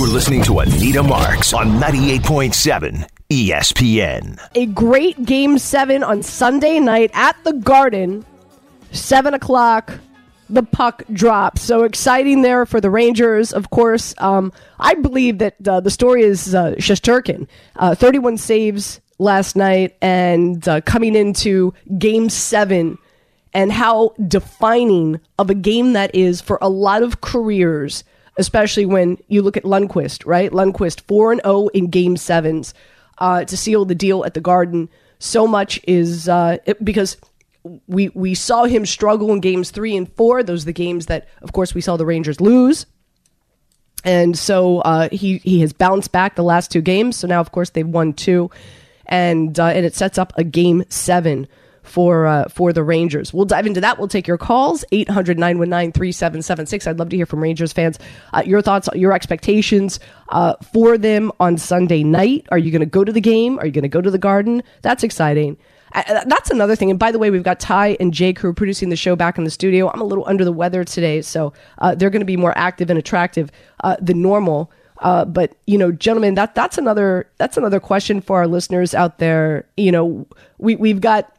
You're listening to Anita Marks on 98.7 ESPN. A great game seven on Sunday night at the Garden, 7 o'clock. The puck drops. So exciting there for the Rangers. Of course, um, I believe that uh, the story is uh, Shesterkin. Uh, 31 saves last night and uh, coming into game seven and how defining of a game that is for a lot of careers, especially when you look at Lundqvist, right? Lundqvist 4 and 0 in game sevens uh, to seal the deal at the Garden. So much is uh, it, because we we saw him struggle in games three and four. Those are the games that, of course, we saw the Rangers lose. And so uh, he he has bounced back the last two games. So now, of course, they've won two, and uh, and it sets up a game seven for uh, for the Rangers. We'll dive into that. We'll take your calls 800-919-3776. I'd love to hear from Rangers fans. Uh, your thoughts, your expectations uh, for them on Sunday night. Are you going to go to the game? Are you going to go to the Garden? That's exciting. That's another thing. And by the way, we've got Ty and Jake who are producing the show back in the studio. I'm a little under the weather today, so uh, they're going to be more active and attractive uh, than normal. Uh, but you know, gentlemen, that that's another that's another question for our listeners out there. You know, we we've got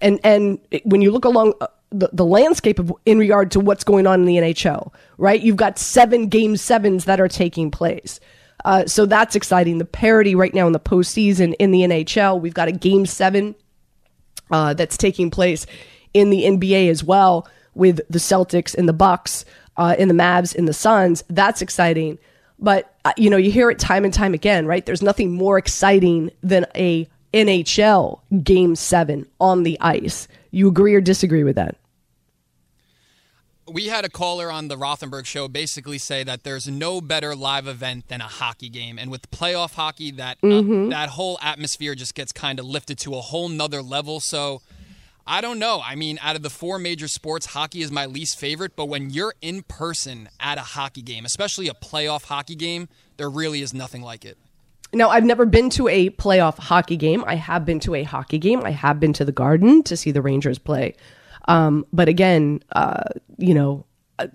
and and when you look along uh, the, the landscape of in regard to what's going on in the NHL, right? You've got seven game sevens that are taking place. Uh, so that's exciting. The parity right now in the postseason in the NHL, we've got a game seven uh, that's taking place in the NBA as well with the Celtics and the Bucks, uh, in the Mavs, in the Suns. That's exciting. But uh, you know, you hear it time and time again, right? There's nothing more exciting than a NHL game seven on the ice. You agree or disagree with that? We had a caller on the Rothenberg show basically say that there's no better live event than a hockey game, and with playoff hockey, that uh, mm-hmm. uh, that whole atmosphere just gets kind of lifted to a whole nother level. So, I don't know. I mean, out of the four major sports, hockey is my least favorite. But when you're in person at a hockey game, especially a playoff hockey game, there really is nothing like it. Now, I've never been to a playoff hockey game. I have been to a hockey game. I have been to the Garden to see the Rangers play. Um, but again, uh, you know,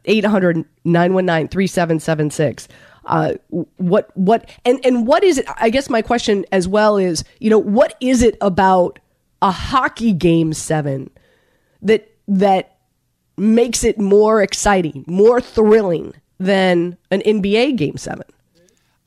800 919 3776. Uh, what what and and what is it? I guess my question as well is, you know, what is it about a hockey game seven that that makes it more exciting, more thrilling than an NBA game seven?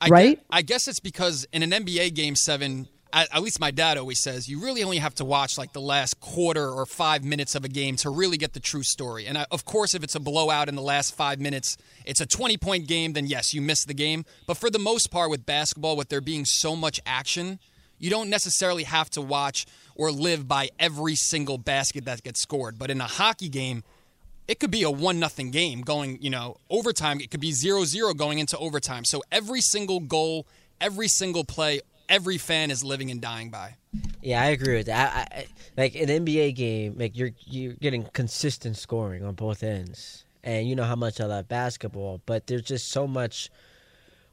I right? Guess, I guess it's because in an NBA game seven, at, at, least my dad always says, you really only have to watch like the last quarter or five minutes of a game to really get the true story. And I, of course, if it's a blowout in the last five minutes, it's a 20 point game, then yes, you miss the game. But for the most part, with basketball, with there being so much action, you don't necessarily have to watch or live by every single basket that gets scored. But in a hockey game, it could be a one nothing game going, you know, overtime. It could be 0-0 going into overtime. So every single goal, every single play, every fan is living and dying by. Yeah, I agree with that. I, I, like an NBA game, like you're you're getting consistent scoring on both ends, and you know how much I love basketball, but there's just so much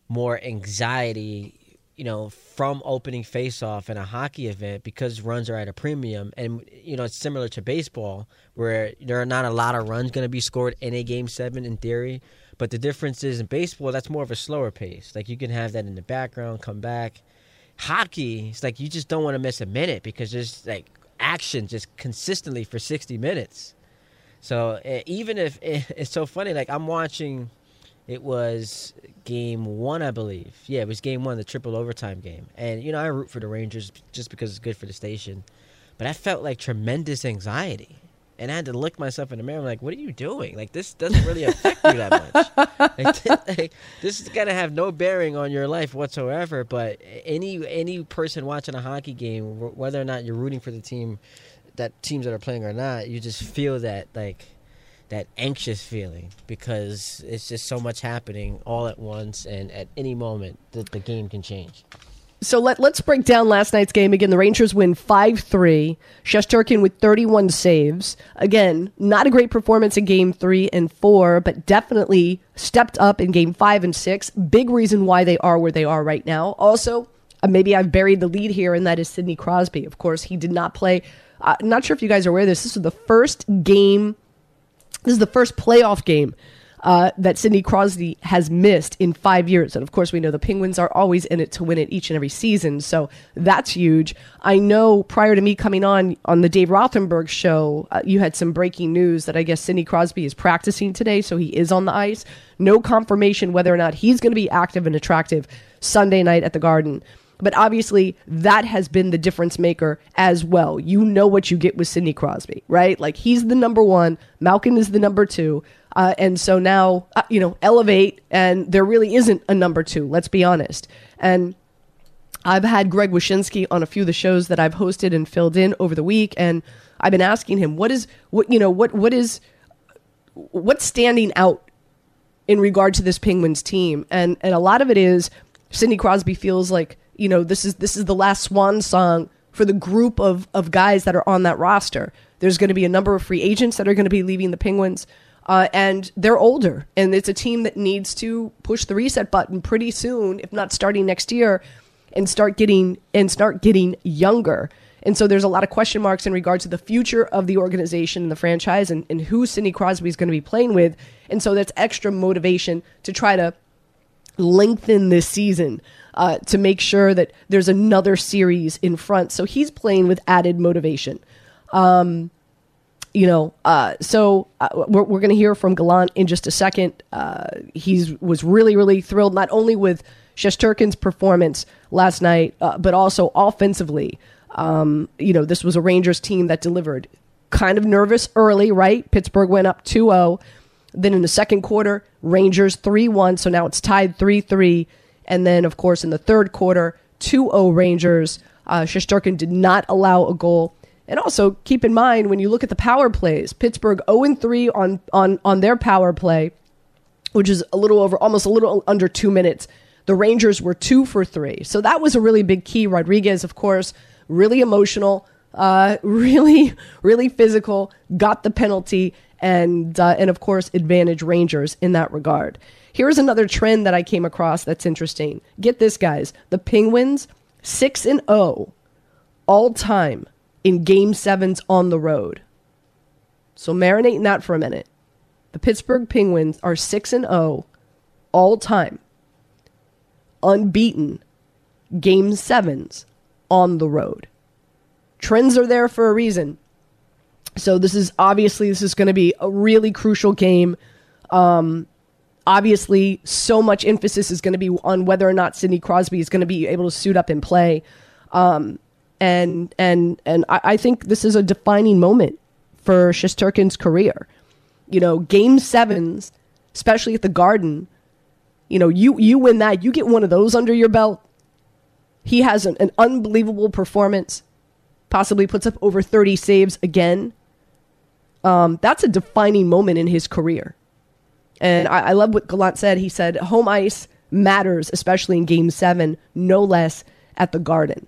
more anxiety you know, from opening face-off in a hockey event because runs are at a premium, and you know it's similar to baseball where there are not a lot of runs going to be scored in a game seven in theory, but the difference is in baseball that's more of a slower pace. Like you can have that in the background, come back. Hockey, it's like you just don't want to miss a minute because there's like action just consistently for sixty minutes. So eh, even if eh, it's so funny, like I'm watching it was game one, I believe. Yeah, it was game one, the triple overtime game. And, you know, I root for the Rangers just because it's good for the station. But I felt like tremendous anxiety. And I had to look myself in the mirror. I'm like, what are you doing? Like, this doesn't really affect you that much. Like, like, this is going to have no bearing on your life whatsoever. But any any person watching a hockey game, whether or not you're rooting for the team, that teams that are playing or not, you just feel that, like, that anxious feeling because it's just so much happening all at once and at any moment that the game can change. So let, let's break down last night's game again. The Rangers win 5 3. Shesterkin with 31 saves. Again, not a great performance in game three and four, but definitely stepped up in game five and six. Big reason why they are where they are right now. Also, uh, maybe I've buried the lead here, and that is Sidney Crosby. Of course, he did not play. Uh, not sure if you guys are aware of this. This was the first game this is the first playoff game uh, that Sidney Crosby has missed in five years. And of course, we know the Penguins are always in it to win it each and every season. So that's huge. I know prior to me coming on on the Dave Rothenberg show, uh, you had some breaking news that I guess Sidney Crosby is practicing today, so he is on the ice. No confirmation whether or not he's going to be active and attractive Sunday night at the Garden. But obviously, that has been the difference maker as well. You know what you get with Sidney Crosby, right? Like he's the number one, Malkin is the number two. Uh, and so now, uh, you know, elevate, and there really isn't a number two, let's be honest. And I've had Greg Wyshynski on a few of the shows that I've hosted and filled in over the week, and I've been asking him, what is, what, you know, what, what is, what's standing out in regard to this Penguins team? And, and a lot of it is Sidney Crosby feels like, you know, this is, this is the last swan song for the group of, of guys that are on that roster. There's going to be a number of free agents that are going to be leaving the Penguins. Uh, and they're older, and it's a team that needs to push the reset button pretty soon, if not starting next year, and start getting and start getting younger. And so there's a lot of question marks in regards to the future of the organization and the franchise and, and who Sidney Crosby is going to be playing with. And so that's extra motivation to try to lengthen this season uh, to make sure that there's another series in front. So he's playing with added motivation. Um, you know, uh, so uh, we're, we're going to hear from Gallant in just a second. Uh, he was really, really thrilled not only with Shesterkin's performance last night, uh, but also offensively. Um, you know, this was a Rangers team that delivered. Kind of nervous early, right? Pittsburgh went up 2 0. Then in the second quarter, Rangers 3 1. So now it's tied 3 3. And then, of course, in the third quarter, 2 0 Rangers. Uh, did not allow a goal. And also keep in mind when you look at the power plays, Pittsburgh 0 3 on, on, on their power play, which is a little over, almost a little under two minutes. The Rangers were two for three. So that was a really big key. Rodriguez, of course, really emotional, uh, really, really physical, got the penalty, and, uh, and of course, advantage Rangers in that regard. Here's another trend that I came across that's interesting. Get this, guys. The Penguins, 6 and 0 all time in game sevens on the road. So marinate in that for a minute. The Pittsburgh Penguins are 6 and 0 all time. Unbeaten game sevens on the road. Trends are there for a reason. So this is obviously this is going to be a really crucial game. Um, obviously, so much emphasis is going to be on whether or not Sidney Crosby is going to be able to suit up and play. Um, and and and I, I think this is a defining moment for Shesterkin's career. You know, game sevens, especially at the Garden. You know, you you win that, you get one of those under your belt. He has an, an unbelievable performance. Possibly puts up over thirty saves again. Um, that's a defining moment in his career. And I, I love what Gallant said. He said, home ice matters, especially in game seven, no less at the Garden.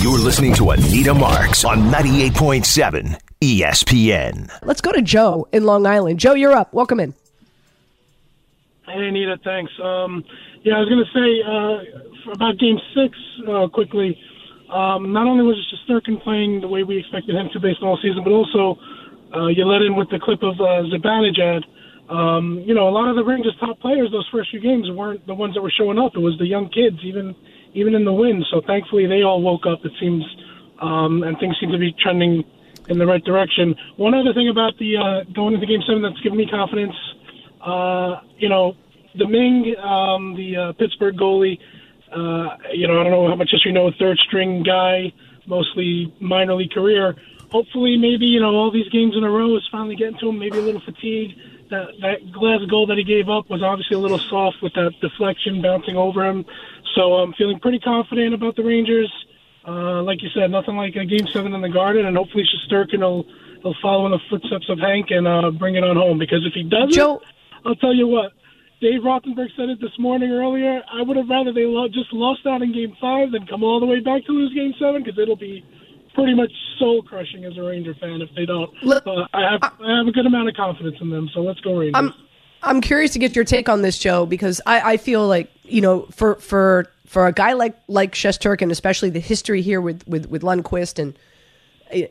You're listening to Anita Marks on 98.7 ESPN. Let's go to Joe in Long Island. Joe, you're up. Welcome in. Hey, Anita, thanks. Um, yeah, I was going to say uh, about Game Six uh, quickly. Um, not only was Shesterkin playing the way we expected him to based on all season, but also uh, you let in with the clip of uh, Zibanejad. Um, you know, a lot of the Rangers' top players those first few games weren't the ones that were showing up. It was the young kids, even even in the win. So thankfully, they all woke up. It seems, um, and things seem to be trending in the right direction. One other thing about the uh, going into Game Seven that's given me confidence. Uh, you know, Domingue, um, the uh, Pittsburgh goalie. Uh, you know, I don't know how much history you know. Third string guy, mostly minor league career. Hopefully, maybe you know all these games in a row is finally getting to him. Maybe a little fatigue. That that glass goal that he gave up was obviously a little soft with that deflection bouncing over him. So I'm feeling pretty confident about the Rangers. Uh, like you said, nothing like a game seven in the Garden, and hopefully Shesterkin will will follow in the footsteps of Hank and uh, bring it on home. Because if he doesn't, Joe- I'll tell you what. Dave Rothenberg said it this morning earlier. I would have rather they lo- just lost out in Game Five than come all the way back to lose Game Seven because it'll be pretty much soul crushing as a Ranger fan if they don't. Uh, I have I have a good amount of confidence in them, so let's go Rangers. I'm I'm curious to get your take on this, Joe, because I, I feel like you know for for for a guy like like Shesterkin, especially the history here with with with Lundqvist and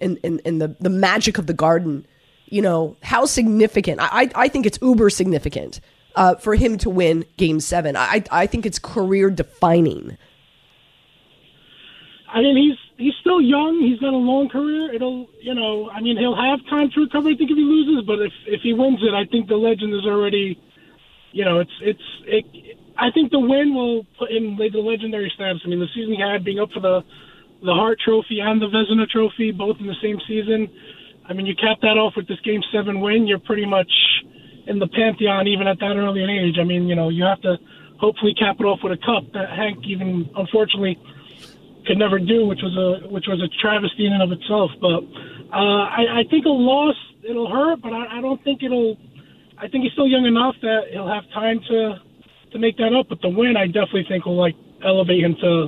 and and, and the the magic of the Garden. you know, how significant? I, I think it's uber significant uh, for him to win Game Seven. I, I think it's career defining. I mean, he's he's still young. He's got a long career. It'll, you know, I mean, he'll have time to recover. I think if he loses, but if if he wins it, I think the legend is already, you know, it's it's it. I think the win will put him the legendary status. I mean, the season he had, being up for the the Hart Trophy and the Vezina Trophy, both in the same season. I mean, you cap that off with this Game Seven win. You're pretty much in the pantheon, even at that early an age. I mean, you know, you have to hopefully cap it off with a cup that Hank, even unfortunately could never do, which was a which was a travesty in and of itself. But uh, I, I think a loss it'll hurt, but I, I don't think it'll. I think he's still young enough that he'll have time to to make that up. But the win, I definitely think will like elevate him to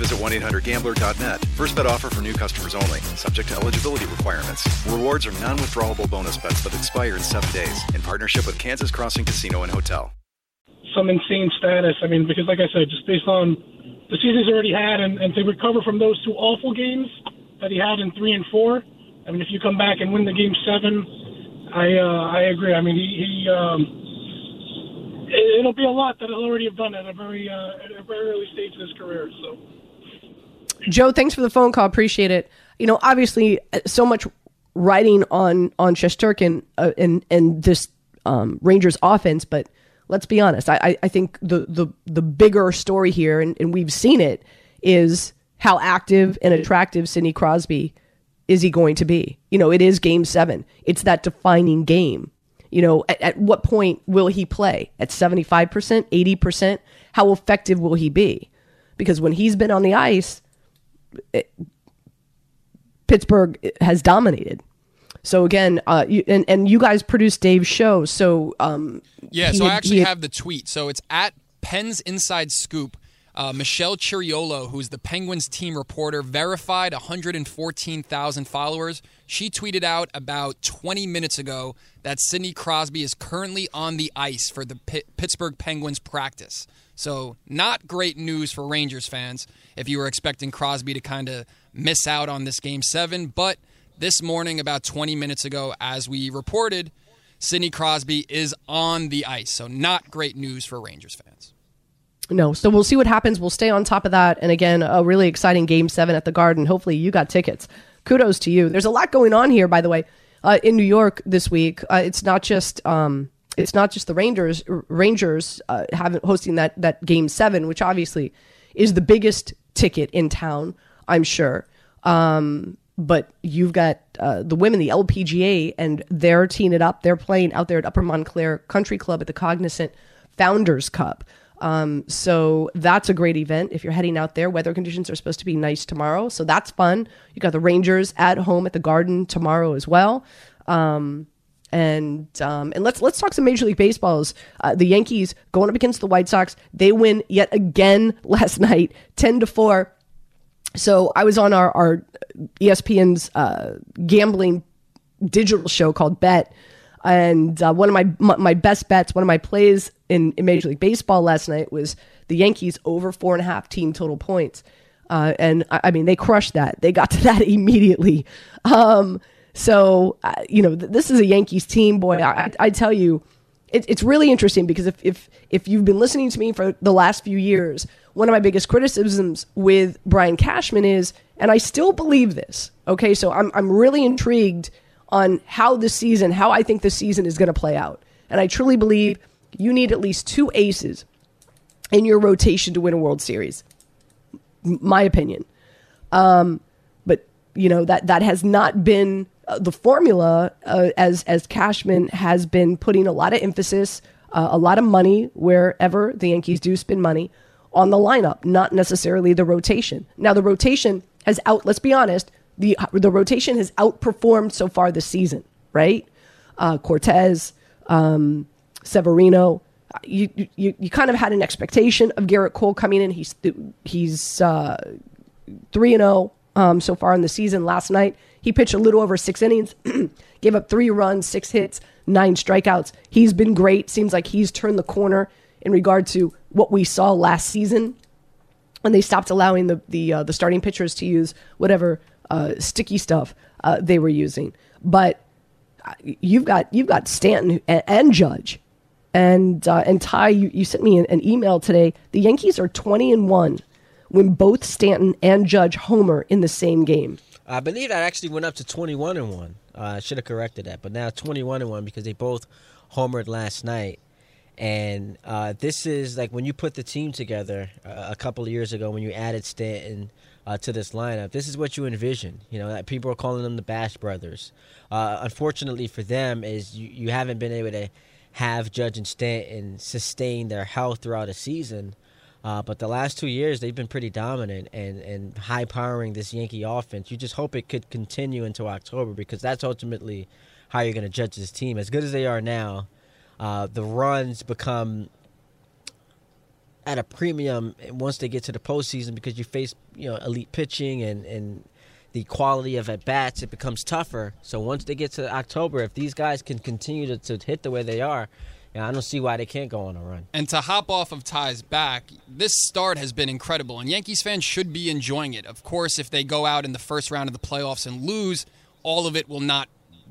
visit 1-800-GAMBLER.net. First bet offer for new customers only. Subject to eligibility requirements. Rewards are non-withdrawable bonus bets that expire in seven days. In partnership with Kansas Crossing Casino and Hotel. Some insane status. I mean, because like I said, just based on the season he's already had, and, and to recover from those two awful games that he had in three and four. I mean, if you come back and win the game seven, I uh, I agree. I mean, he, he um, it, will be a lot that he'll already have done at a very uh, at a very early stage of his career. So. Joe, thanks for the phone call. Appreciate it. You know, obviously, uh, so much writing on on Shesterkin uh, and and this um, Rangers offense, but let's be honest. I, I think the the the bigger story here, and, and we've seen it, is how active and attractive Sidney Crosby is he going to be? You know, it is Game Seven. It's that defining game. You know, at, at what point will he play? At seventy five percent, eighty percent? How effective will he be? Because when he's been on the ice it, Pittsburgh has dominated. So again, uh, you, and and you guys produced Dave's show, so um, yeah. So had, I actually had, have the tweet. So it's at Pens Inside Scoop. Uh, Michelle Crechiolo, who's the Penguins team reporter, verified 114,000 followers. She tweeted out about 20 minutes ago that Sidney Crosby is currently on the ice for the P- Pittsburgh Penguins practice. So, not great news for Rangers fans if you were expecting Crosby to kind of miss out on this game seven. But this morning, about 20 minutes ago, as we reported, Sidney Crosby is on the ice. So, not great news for Rangers fans. No, so we'll see what happens. We'll stay on top of that. And again, a really exciting game seven at the Garden. Hopefully, you got tickets. Kudos to you. There's a lot going on here, by the way, uh, in New York this week. Uh, it's not just. Um, it's not just the Rangers Rangers uh, having hosting that that game seven, which obviously is the biggest ticket in town, I'm sure. Um, but you've got uh, the women, the LPGA, and they're teeing it up. They're playing out there at Upper Montclair Country Club at the Cognizant Founders Cup. Um, so that's a great event. If you're heading out there, weather conditions are supposed to be nice tomorrow, so that's fun. You got the Rangers at home at the Garden tomorrow as well. Um, and um, and let's let's talk some Major League Baseball's. Uh, the Yankees going up against the White Sox. They win yet again last night, ten to four. So I was on our our ESPN's uh, gambling digital show called Bet, and uh, one of my, my, my best bets, one of my plays in, in, Major League Baseball last night was the Yankees over four and a half team total points. Uh, and I, I, mean, they crushed that. They got to that immediately. Um, so, uh, you know, th- this is a Yankees team, boy. I, I tell you, it, it's really interesting because if, if if you've been listening to me for the last few years, one of my biggest criticisms with Brian Cashman is, and I still believe this. Okay, so I'm I'm really intrigued on how the season, how I think the season is going to play out, and I truly believe you need at least two aces in your rotation to win a World Series. My opinion. Um, but, you know that that has not been uh, the formula uh, as as Cashman has been putting a lot of emphasis, uh, a lot of money wherever the Yankees do spend money on the lineup, not necessarily the rotation. Now the rotation has out. Let's be honest, the the rotation has outperformed so far this season, right? Uh, Cortes, um, Severino. You, you you kind of had an expectation of Gerrit Cole coming in. He's he's uh, three and zero oh, um, so far in the season. Last night he pitched a little over six innings, gave up three runs, six hits, nine strikeouts. He's been great. Seems like he's turned the corner in regard to what we saw last season when they stopped allowing the the uh, the starting pitchers to use whatever uh, sticky stuff uh, they were using. But uh, you've got you've got Stanton and, and Judge, and uh, and Ty. You, you sent me an, an, email today. The Yankees are twenty and one when both Stanton and Judge homer in the same game. I believe that actually went up to twenty one and one. Uh, I should have corrected that, but now twenty one and one because they both homered last night. And uh, this is like when you put the team together uh, a couple of years ago when you added Stanton uh, to this lineup. This is what you envision. You know that people are calling them the Bash Brothers. Uh, unfortunately for them, is you, you haven't been able to have Judge and Stanton sustain their health throughout a season. Uh, but the last two years, they've been pretty dominant and, and high powering this Yankee offense. You just hope it could continue into October because that's ultimately how you're going to judge this team. As good as they are now, uh, the runs become at a premium once they get to the postseason because you face you know elite pitching and and the quality of at bats it becomes tougher. So once they get to October, if these guys can continue to, to hit the way they are, yeah, I don't see why they can't go on a run. And to hop off of Ty's back, this start has been incredible, and Yankees fans should be enjoying it. Of course, if they go out in the first round of the playoffs and lose, all of it will not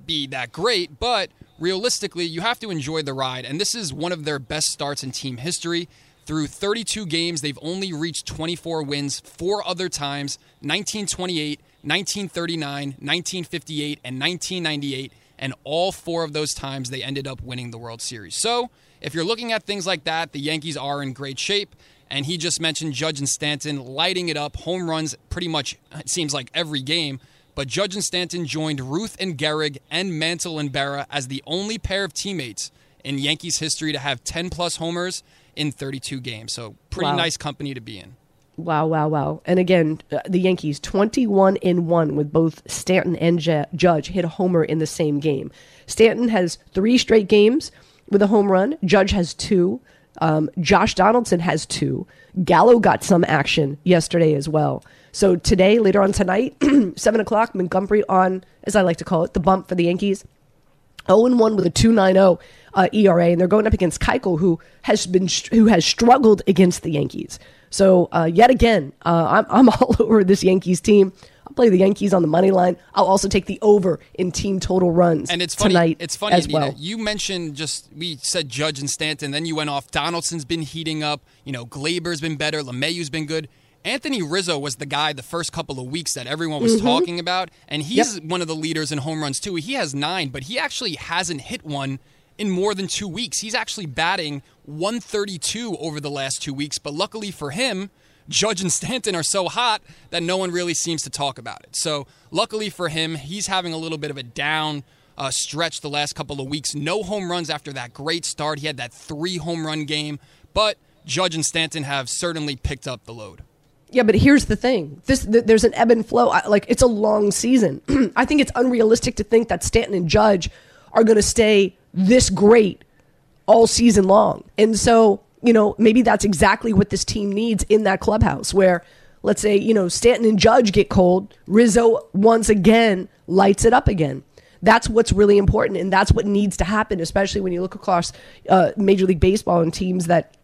be that great, but realistically, you have to enjoy the ride, and this is one of their best starts in team history. Through 32 games, they've only reached 24 wins four other times 1928, 1939, 1958, and 1998. And all four of those times, they ended up winning the World Series. So, if you're looking at things like that, the Yankees are in great shape. And he just mentioned Judge and Stanton lighting it up, home runs pretty much, it seems like every game. But Judge and Stanton joined Ruth and Gehrig and Mantle and Berra as the only pair of teammates in Yankees history to have 10 plus homers in 32 games. So pretty wow. nice company to be in. Wow, wow, wow. And again, uh, the Yankees 21 in 1 with both Stanton and J- Judge hit a homer in the same game. Stanton has 3 straight games with a home run. Judge has 2. Um, Josh Donaldson has 2. Gallo got some action yesterday as well. So today, later on tonight, 7 o'clock, Montgomery on, as I like to call it, the bump for the Yankees. 0 1 with a 2.90 uh, ERA, and they're going up against Keuchel, who has been who has struggled against the Yankees. So uh, yet again, uh, I'm, I'm all over this Yankees team. I'll play the Yankees on the money line. I'll also take the over in team total runs. And it's funny. Tonight it's funny as well. You mentioned just we said Judge and Stanton, then you went off. Donaldson's been heating up. You know, Gleyber's been better. LeMahieu's been good. Anthony Rizzo was the guy the first couple of weeks that everyone was mm-hmm. talking about, and he's yep. one of the leaders in home runs too. He has nine, but he actually hasn't hit one in more than two weeks. He's actually batting 132 over the last two weeks, but luckily for him, Judge and Stanton are so hot that no one really seems to talk about it. So, luckily for him, he's having a little bit of a down uh, stretch the last couple of weeks. No home runs after that great start. He had that three home run game, but Judge and Stanton have certainly picked up the load. Yeah, but here's the thing: this th- there's an ebb and flow. I, like it's a long season. I think it's unrealistic to think that Stanton and Judge are going to stay this great all season long. And so, you know, maybe that's exactly what this team needs in that clubhouse. Where, let's say, you know, Stanton and Judge get cold, Rizzo once again lights it up again. That's what's really important, and that's what needs to happen, especially when you look across uh, Major League Baseball and teams that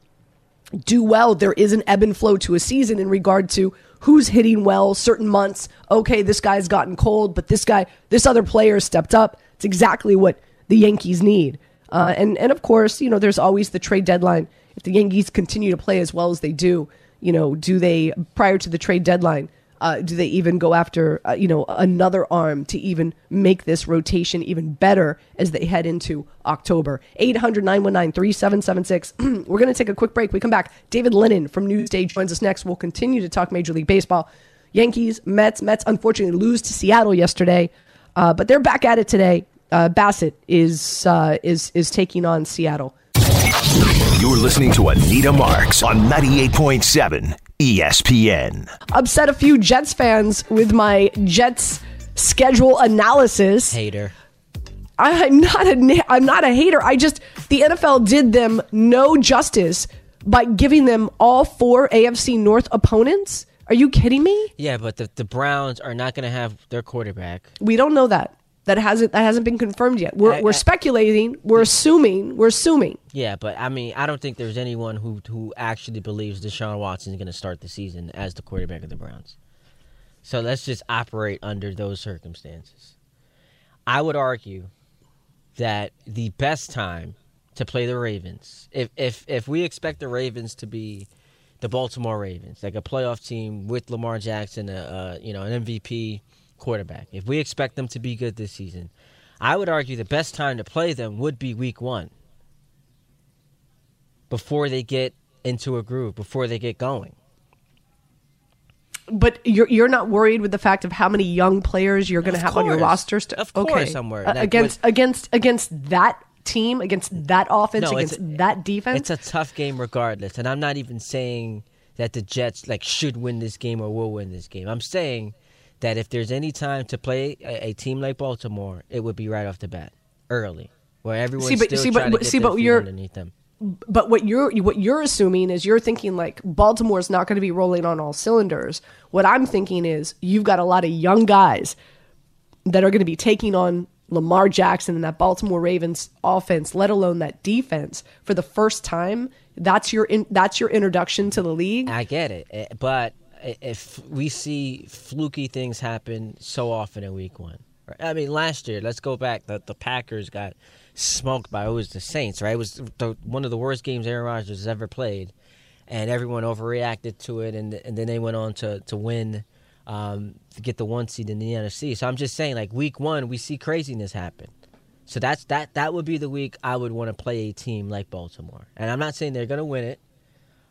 do well, there is an ebb and flow to a season in regard to who's hitting well certain months. Okay, this guy's gotten cold, but this guy, this other player stepped up. It's exactly what the Yankees need. Uh, and and of course, you know, there's always the trade deadline. If the Yankees continue to play as well as they do, you know, do they prior to the trade deadline? Uh, do they even go after uh, you know another arm to even make this rotation even better as they head into October? 800-919-3776. We're going to take a quick break. We come back. David Lennon from Newsday joins us next. We'll continue to talk Major League Baseball. Yankees, Mets. Mets unfortunately lose to Seattle yesterday, uh, but they're back at it today. Uh, Bassitt is uh, is is taking on Seattle. You're listening to Anita Marks on 98.7 ESPN. Upset a few Jets fans with my Jets schedule analysis. Hater. I'm not a I'm not a hater. I just the NFL did them no justice by giving them all four AFC North opponents. Are you kidding me? Yeah, but the, the Browns are not going to have their quarterback. We don't know that. That hasn't that hasn't been confirmed yet. We're I- we're I- speculating. We're assuming. We're assuming. Yeah, but I mean, I don't think there's anyone who who actually believes Deshaun Watson is going to start the season as the quarterback of the Browns. So let's just operate under those circumstances. I would argue that the best time to play the Ravens, if if if we expect the Ravens to be the Baltimore Ravens, like a playoff team with Lamar Jackson, a, a you know an MVP quarterback, if we expect them to be good this season, I would argue the best time to play them would be Week One before they get into a groove, before they get going. But you're you're not worried with the fact of how many young players you're going to have on your roster. St- Of course I'm worried. Uh, against against against that team, against that offense, No, against that defense. It's a tough game regardless, and I'm not even saying that the Jets like should win this game or will win this game. I'm saying that if there's any time to play a, a team like Baltimore, it would be right off the bat, early, where everyone's See, but- still see, but- trying but- to get see, but you're- underneath them. but what you're what you're assuming is you're thinking like Baltimore's not going to be rolling on all cylinders. What I'm thinking is you've got a lot of young guys that are going to be taking on Lamar Jackson and that Baltimore Ravens offense, let alone that defense for the first time. That's your in, that's your introduction to the league. I get it, eh, but if we see fluky things happen so often in Week One. I mean, last year, let's go back. The, the Packers got smoked by it was the Saints, right? It was the, one of the worst games Aaron Rodgers has ever played, and everyone overreacted to it, and and then they went on to to win. Um, to get the one seed in the NFC. So I'm just saying, like week one, we see craziness happen. So that's that. That would be the week I would want to play a team like Baltimore. And I'm not saying they're going to win it,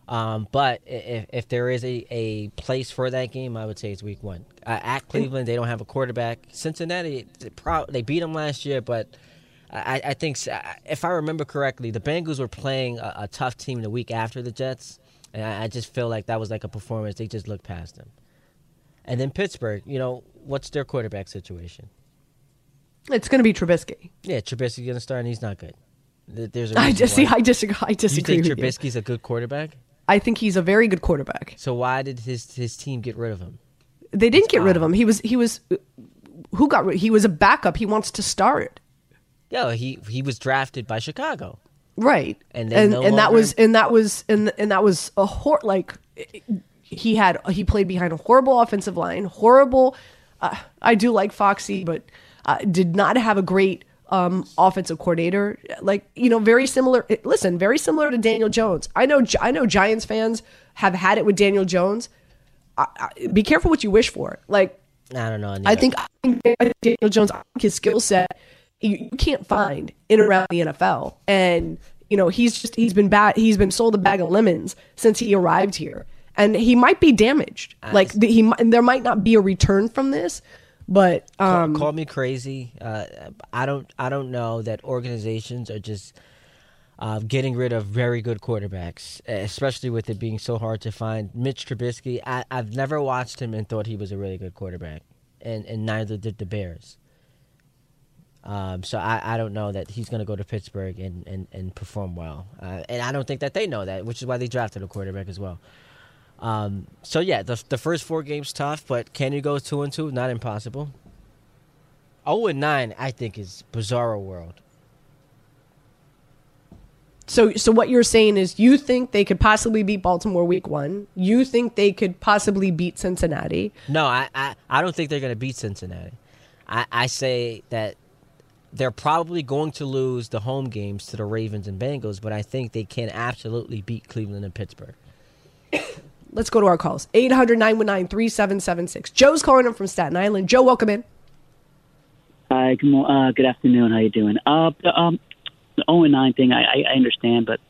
um, but if, if there is a, a place for that game, I would say it's week one. Uh, at Cleveland, they don't have a quarterback. Cincinnati, they, pro- they beat them last year, but I, I think if I remember correctly, the Bengals were playing a, a tough team the week after the Jets, and I, I just feel like that was like a performance. They just looked past them. And then Pittsburgh, you know, what's their quarterback situation? It's going to be Trubisky. Yeah, Trubisky's going to start, and he's not good. Th- There's a I just see. I disagree. I disagree. You think with you. Trubisky's a good quarterback? I think he's a very good quarterback. So why did his his team get rid of him? They didn't get rid of him. He was he was who got rid? He was a backup. He wants to start. Yeah, he he was drafted by Chicago. Right. And and, no and that was and that was and and that was a hor like he had he played behind a horrible offensive line, horrible uh, I do like Foxy, but uh, did not have a great um, offensive coordinator. Like you know, very similar. Listen, very similar to Daniel Jones. I know I know Giants fans have had it with Daniel Jones. I, I, be careful what you wish for. Like I don't know. I think, I think Daniel Jones, his skill set, you, you can't find in around the NFL. And, you know, he's just, he's been bad. He's been sold a bag of lemons since he arrived here. And he might be damaged. Like, the, he there might not be a return from this, but, um, call, call me crazy. Uh, I don't I don't know that organizations are just uh, getting rid of very good quarterbacks, especially with it being so hard to find. Mitch Trubisky, I, I've never watched him and thought he was a really good quarterback, and and neither did the Bears. Um, so I, I don't know that he's going to go to Pittsburgh and, and, and perform well, uh, and I don't think that they know that, which is why they drafted a quarterback as well. Um, so yeah, the the first four games tough, but can you go two and two? Not impossible. Oh and nine, I think is bizarro world. so, so what you're saying is you think they could possibly beat Baltimore week one. You think they could possibly beat Cincinnati. No, I I, I don't think they're going to beat Cincinnati. I, I say that they're probably going to lose the home games to the Ravens and Bengals, but I think they can absolutely beat Cleveland and Pittsburgh. Let's go to our calls. 800 919 3776. Joe's calling in from Staten Island. Joe, welcome in. Hi, good, mo- uh, good afternoon. How you doing? Uh, the, um, the 0 and 9 thing, I, I, I understand, but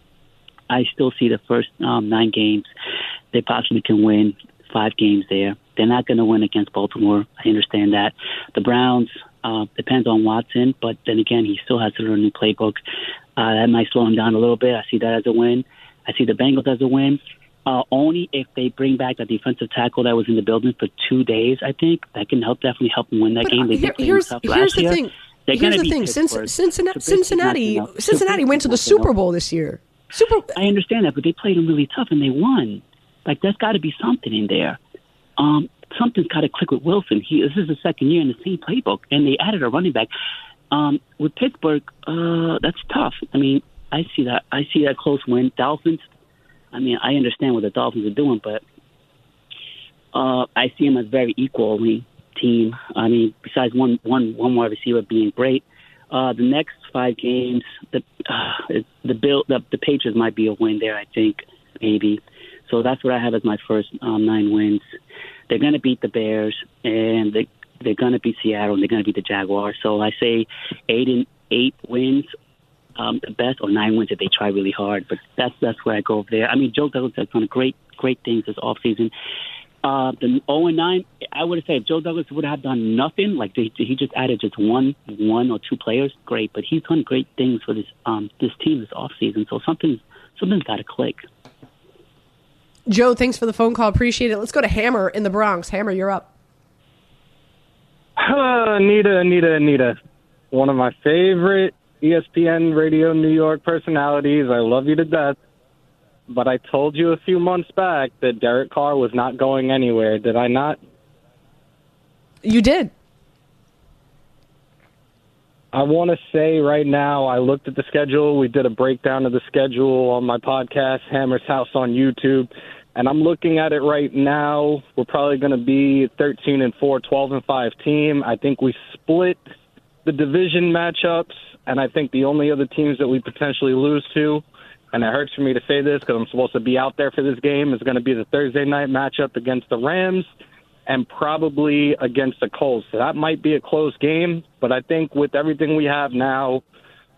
I still see the first um, nine games they possibly can win five games there. they're not going to win against Baltimore. I understand that. The Browns uh, depends on Watson, but then again, he still has to learn a new playbook. Uh, that might slow him down a little bit. I see that as a win. I see the Bengals as a win. Uh, only if they bring back the defensive tackle that was in the building for two days, I think that can help definitely help them win that But, game. uh, They here- here's here's last the year. thing. They're Here's the thing. Since Cincinnati, Cincinnati. Cincinnati went to the Super. Bowl this year. Super. I understand that, but they played them really tough and they won. Like there's got to be something in there. Um, something's got to click with Wilson. He this is the second year in the same playbook, and they added a running back. Um, with Pittsburgh, uh, that's tough. I mean, I see that. I see that close win. Dolphins. I mean, I understand what the Dolphins are doing, but uh, I see them as very equally team. I mean, besides one one one wide receiver being great, uh, the next five games, the uh, the bill the, the Patriots might be a win there. I think maybe. So that's what I have as my first um, nine wins. They're going to beat the Bears, and they they're going to beat Seattle, and they're going to beat the Jaguars. So I say eight and eight wins, um, the best, or nine wins if they try really hard. But that's that's where I go over there. I mean, Joe Douglas has done great great things this offseason. Uh, the 0 and 9, I would have said if Joe Douglas would have done nothing, like they, he just added just one, one or two players, great. But he's done great things for this um this team this offseason. So something something's got to click. Joe, thanks for the phone call. Appreciate it. Let's go to Hammer in the Bronx. Hammer, you're up. Hello, Anita, Anita, Anita. One of my favorite ESPN Radio New York personalities. I love you to death. But I told you a few months back that Derek Carr was not going anywhere. Did I not? You did. I want to say right now, I looked at the schedule. We did a breakdown of the schedule on my podcast, Hammer's House on YouTube. And I'm looking at it right now. We're probably going to be 13 and 4, 12 and 5 team. I think we split the division matchups. And I think the only other teams that we potentially lose to, and it hurts for me to say this because I'm supposed to be out there for this game, is going to be the Thursday night matchup against the Rams and probably against the Colts. So that might be a close game, but I think with everything we have now,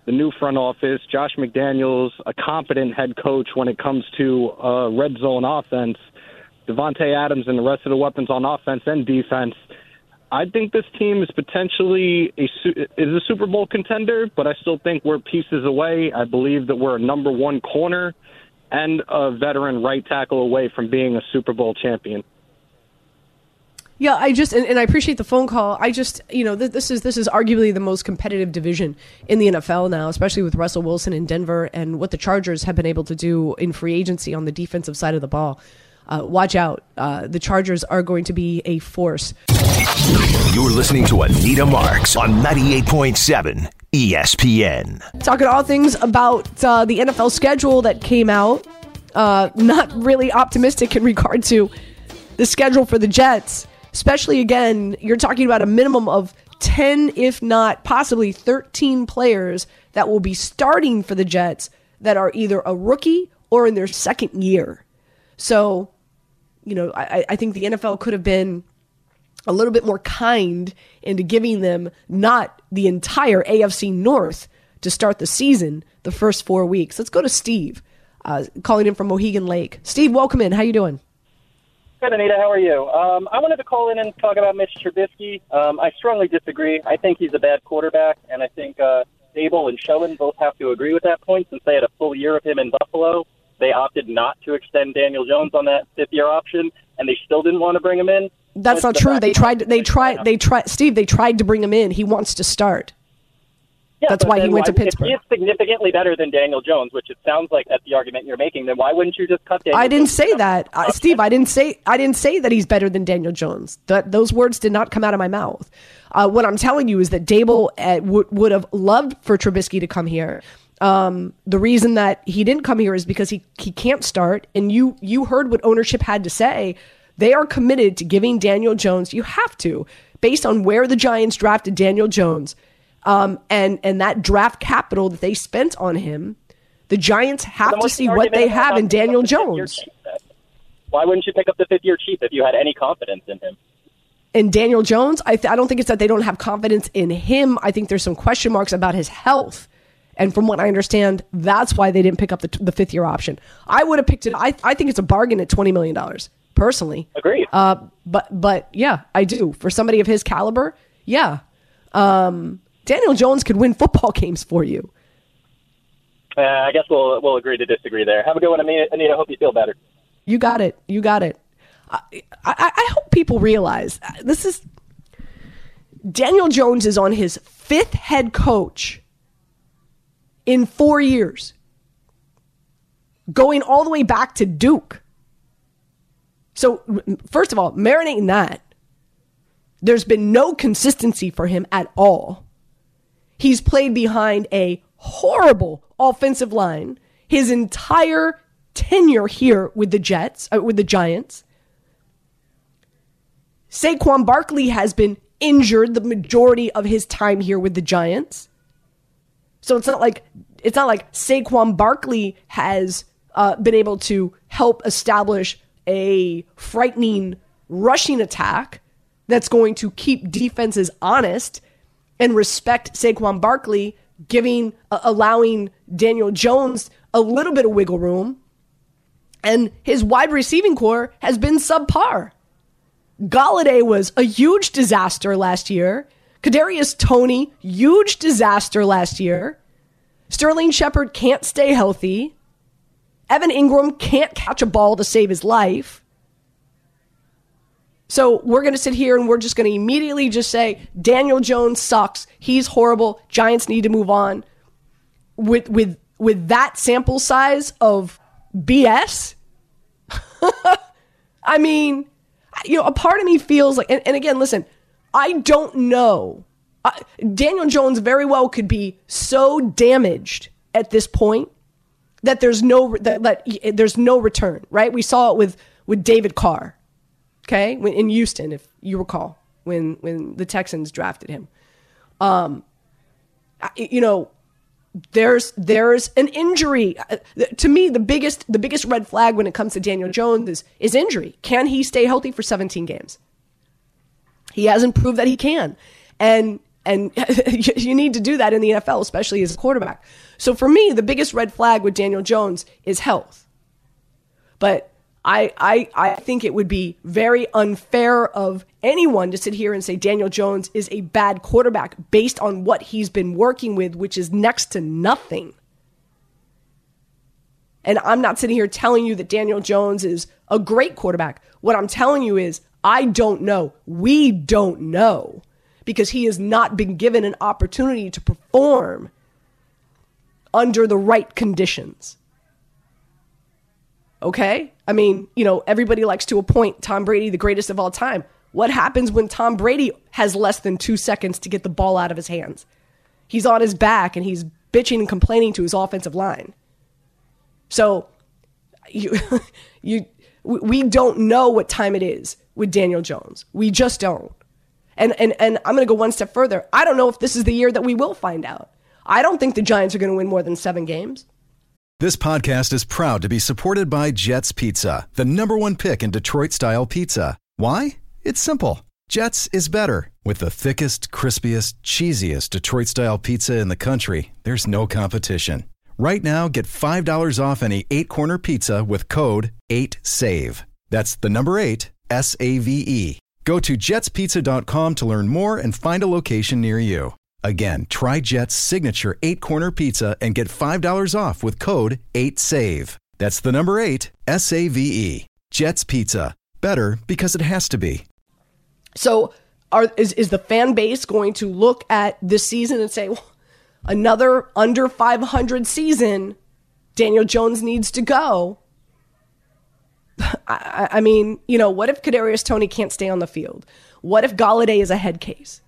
the new front office, Josh McDaniels, a competent head coach when it comes to uh, red zone offense, Davante Adams and the rest of the weapons on offense and defense. I think this team is potentially a is a Super Bowl contender, but I still think we're pieces away. I believe that we're a number one corner and a veteran right tackle away from being a Super Bowl champion. Yeah, I just and, and I appreciate the phone call. I just you know th- this is this is arguably the most competitive division in the NFL now, especially with Russell Wilson in Denver and what the Chargers have been able to do in free agency on the defensive side of the ball. Uh, watch out, uh, the Chargers are going to be a force. You're listening to Anita Marks on 98.7 ESPN. Talking all things about uh, the NFL schedule that came out. Uh, not really optimistic in regard to the schedule for the Jets. Especially again, you're talking about a minimum of 10, if not possibly 13 players that will be starting for the Jets that are either a rookie or in their second year. So, you know, I, I think the NFL could have been a little bit more kind into giving them not the entire AFC North to start the season, the first four weeks. Let's go to Steve, uh, calling in from Mohegan Lake. Steve, welcome in. How are you doing? Good, Anita. How are you? Um, I wanted to call in and talk about Mitch Trubisky. Um, I strongly disagree. I think he's a bad quarterback, and I think uh, Daboll and Schoen both have to agree with that point since they had a full year of him in Buffalo. They opted not to extend Daniel Jones on that fifth year option, and they still didn't want to bring him in. That's not the true. They tried. They tried. They tried. Steve, they tried to bring him in. He wants to start. Yeah, That's why he went to If he Pittsburgh. is significantly better than Daniel Jones, which it sounds like that's the argument you're making, then why wouldn't you just cut Daniel I didn't Jones? say that, uh, Steve. I didn't say. I didn't say that he's better than Daniel Jones. That those words did not come out of my mouth. Uh, what I'm telling you is that Daboll uh, would would have loved for Trubisky to come here. Um, the reason that he didn't come here is because he he can't start. And you you heard what ownership had to say. They are committed to giving Daniel Jones. You have to, based on where the Giants drafted Daniel Jones, um, and and that draft capital that they spent on him. The Giants have to see what they have in Daniel Jones. Why wouldn't you pick up the fifth year chief if you had any confidence in him? in Daniel Jones, I, th- I don't think it's that they don't have confidence in him. I think there's some question marks about his health. And from what I understand, that's why they didn't pick up the, the fifth year option. I would have picked it. I, I think it's a bargain at $20 million. personally. Agreed. Uh, but but yeah, I do. For somebody of his caliber, yeah. Um, Daniel Jones could win football games for you. Uh, I guess we'll we'll agree to disagree there. Have a good one, Anita. Anita, hope you feel better. You got it. You got it. I, I, I hope people realize uh, this is Daniel Jones is on his fifth head coach in four years, going all the way back to Duke. So, first of all, marinating that, there's been no consistency for him at all. He's played behind a horrible offensive line his entire tenure here with the Jets, uh, with the Giants. Saquon Barkley has been injured the majority of his time here with the Giants. So it's not like it's not like Saquon Barkley has uh, been able to help establish a frightening rushing attack that's going to keep defenses honest and respect Saquon Barkley, giving uh, allowing Daniel Jones a little bit of wiggle room. And his wide receiving core has been subpar. Golladay was a huge disaster last year. Kadarius Toney, huge disaster last year. Sterling Shepard can't stay healthy. Evan Engram can't catch a ball to save his life. So we're going to sit here and we're just going to immediately just say Daniel Jones sucks. He's horrible. Giants need to move on. With with with that sample size of BS. I mean, you know, a part of me feels like, and, and again, listen, I don't know. Uh, Daniel Jones very well could be so damaged at this point that there's no that, that there's no return. Right? We saw it with with David Carr. Okay, when, in Houston, if you recall, when when the Texans drafted him. Um, you know, there's there's an injury uh, to me the biggest the biggest red flag when it comes to Daniel Jones is is injury can he stay healthy for 17 games he hasn't proved that he can and and you need to do that in the NFL especially as a quarterback so for me the biggest red flag with Daniel Jones is health but I, I, I think it would be very unfair of anyone to sit here and say Daniel Jones is a bad quarterback based on what he's been working with, which is next to nothing. And I'm not sitting here telling you that Daniel Jones is a great quarterback. What I'm telling you is, I don't know. We don't know because he has not been given an opportunity to perform under the right conditions. Okay? I mean, you know, everybody likes to appoint Tom Brady the greatest of all time. What happens when Tom Brady has less than two seconds to get the ball out of his hands? He's on his back and he's bitching and complaining to his offensive line. So, you, you, we don't know what time it is with Daniel Jones. We just don't. And, and, and I'm going to go one step further. I don't know if this is the year that we will find out. I don't think the Giants are going to win more than seven games. This podcast is proud to be supported by Jets Pizza, the number one pick in Detroit style pizza. Why? It's simple. Jets is better. With the thickest, crispiest, cheesiest Detroit style pizza in the country, there's no competition. Right now, get $5 off any eight corner pizza with code 8SAVE. That's the number eight, S A V E. Go to jetspizza.com to learn more and find a location near you. Again, try Jet's signature eight corner pizza and get $5 off with code 8SAVE. That's the number eight, S A V E. Jet's Pizza. Better because it has to be. So, are, is, is the fan base going to look at this season and say, well, another under 500 season, Daniel Jones needs to go? I, I mean, you know, what if Kadarius Toney can't stay on the field? What if Golladay is a head case?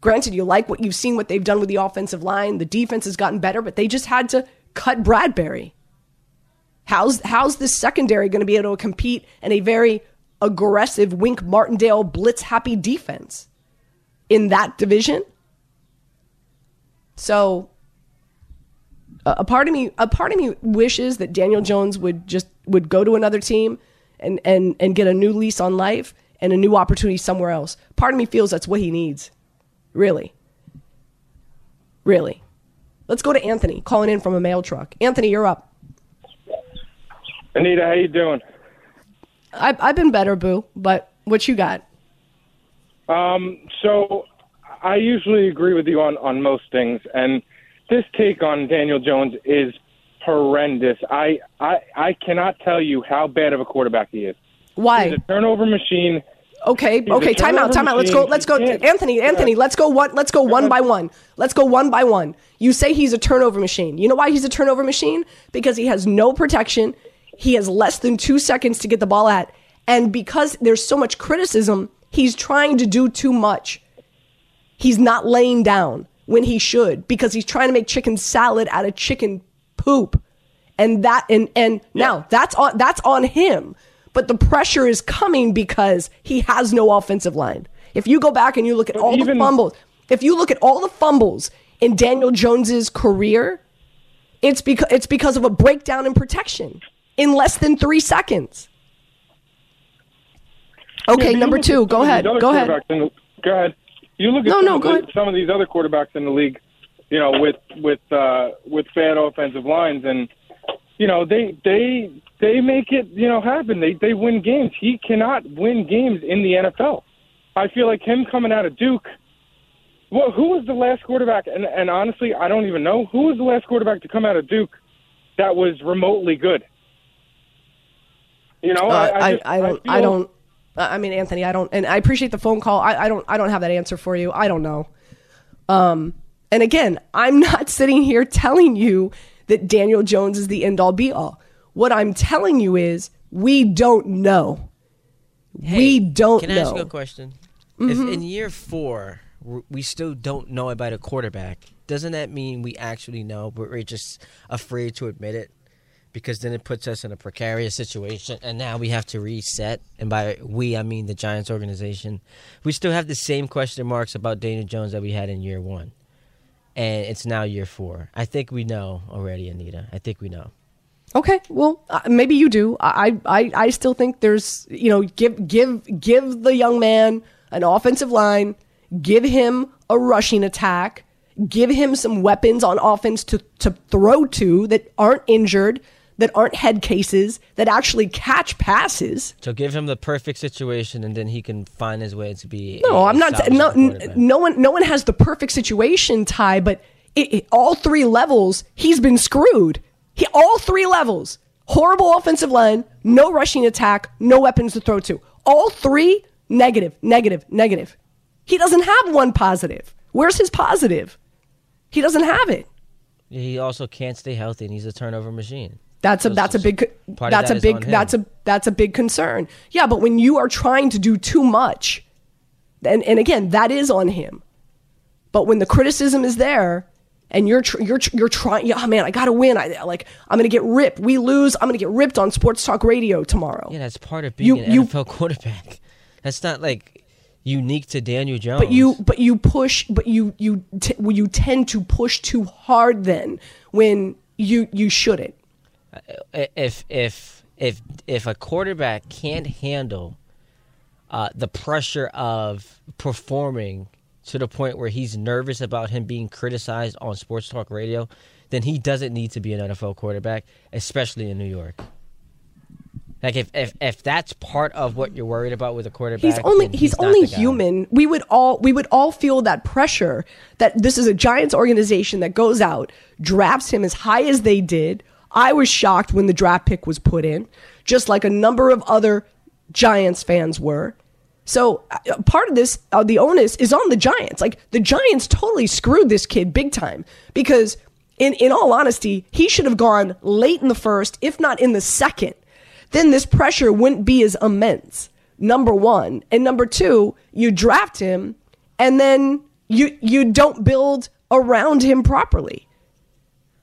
Granted, you like what you've seen, what they've done with the offensive line. The defense has gotten better, but they just had to cut Bradberry. How's how's this secondary going to be able to compete in a very aggressive Wink Martindale blitz happy defense in that division? So a part of me a part of me wishes that Daniel Jones would just would go to another team and and and get a new lease on life and a new opportunity somewhere else. Part of me feels that's what he needs. Really. Really. Let's go to Anthony calling in from a mail truck. Anthony, you're up. Anita, how you doing? I've, I've been better, boo. But what you got? Um, so I usually agree with you on, on most things, and this take on Daniel Jones is horrendous. I, I I cannot tell you how bad of a quarterback he is. Why? He's a turnover machine. Okay, He's okay, time out, time out. Let's go, let's go, Anthony, Anthony. Let's go one, let's go one by one. Let's go one by one. You say he's a turnover machine. You know why he's a turnover machine? Because he has no protection. He has less than two seconds to get the ball at, and because there's so much criticism, he's trying to do too much. He's not laying down when he should because he's trying to make chicken salad out of chicken poop. And that and and now that's on that's on him. But the pressure is coming because he has no offensive line. If you go back and you look at all the fumbles, if you look at all the fumbles in Daniel Jones's career, it's because it's because of a breakdown in protection in less than 3 seconds. Okay, you number 2, go ahead. Go ahead. the- go ahead. You look at No, some, no, of go ahead. some of these other quarterbacks in the league, you know, with with uh, with bad offensive lines, and you know they they they make it you know happen. They they win games. He cannot win games in the NFL. I feel like him coming out of Duke. Well, who was the last quarterback? And, and honestly, I don't even know who was the last quarterback to come out of Duke that was remotely good. You know, Uh, I, I, I, just, I don't. I, feel- don't. I mean, Anthony, I don't, and I appreciate the phone call. I, I don't. I don't have that answer for you. I don't know. Um, and again, I'm not sitting here telling you that Daniel Jones is the end all be all. What I'm telling you is we don't know. we don't know. Can I ask you a question? If mm-hmm. in year four we still don't know about a quarterback, doesn't that mean we actually know, but we're just afraid to admit it? Because then it puts us in a precarious situation, and now we have to reset. And by we, I mean the Giants organization. We still have the same question marks about Daniel Jones that we had in year one, and it's now year four. I think we know already, Anita. I think we know. Okay, well, uh, maybe you do. I, I, I still think there's, you know, give, give, give the young man an offensive line, give him a rushing attack, give him some weapons on offense to, to throw to that aren't injured, that aren't head cases, that actually catch passes. So give him the perfect situation, and then he can find his way to be. No, I'm not. No, no one, no one has the perfect situation, Ty. But it, it- all three levels, he's been screwed. He all three levels: horrible offensive line, no rushing attack, no weapons to throw to. All three negative, negative, negative. He doesn't have one positive. Where's his positive? He doesn't have it. He also can't stay healthy, and he's a turnover machine. That's a So that's a big that's that a big that's a that's a big concern. Yeah, but when you are trying to do too much, and and again that is on him. But when the criticism is there, and you're tr- you're tr- you're trying, yeah, oh, man, I gotta win. I like I'm gonna get ripped. We lose, I'm gonna get ripped on Sports Talk Radio tomorrow. Yeah, that's part of being You- an you- NFL quarterback. That's not like unique to Daniel Jones. But you but you push, but you you t- well, you tend to push too hard then when you you shouldn't. If if if if a quarterback can't handle uh, the pressure of performing to the point where he's nervous about him being criticized on sports talk radio, then he doesn't need to be an NFL quarterback, especially in New York. Like if if, if that's part of what you're worried about with a quarterback, He's only he's, not only human. We would all we would all feel that pressure that this is a Giants organization that goes out, drafts him as high as they did. I was shocked when the draft pick was put in, just like a number of other Giants fans were. So uh, part of this, uh, the onus is on the Giants. Like the Giants totally screwed this kid big time because, in in all honesty, he should have gone late in the first, if not in the second. Then this pressure wouldn't be as immense. Number one, and number two, you draft him, and then you you don't build around him properly.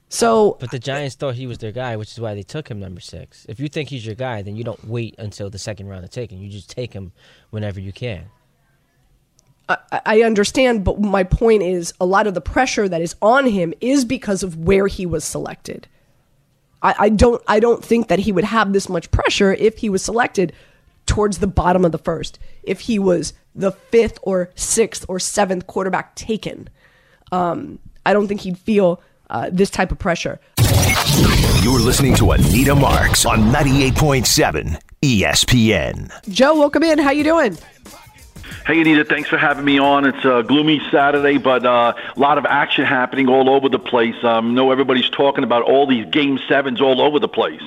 So But the Giants thought he was their guy, which is why they took him number six. If you think he's your guy, then you don't wait until the second round to take him. You just take him whenever you can. I, I understand, but my point is a lot of the pressure that is on him is because of where he was selected. I, I don't I don't think that he would have this much pressure if he was selected towards the bottom of the first. If he was the fifth or sixth or seventh quarterback taken, um, I don't think he'd feel uh, this type of pressure. You're listening to Anita Marks on 98.7 ESPN. Joe, welcome in. How you doing? Hey, Anita, thanks for having me on. It's a gloomy Saturday, but uh, a lot of action happening all over the place. Um, know everybody's talking about all these game sevens all over the place.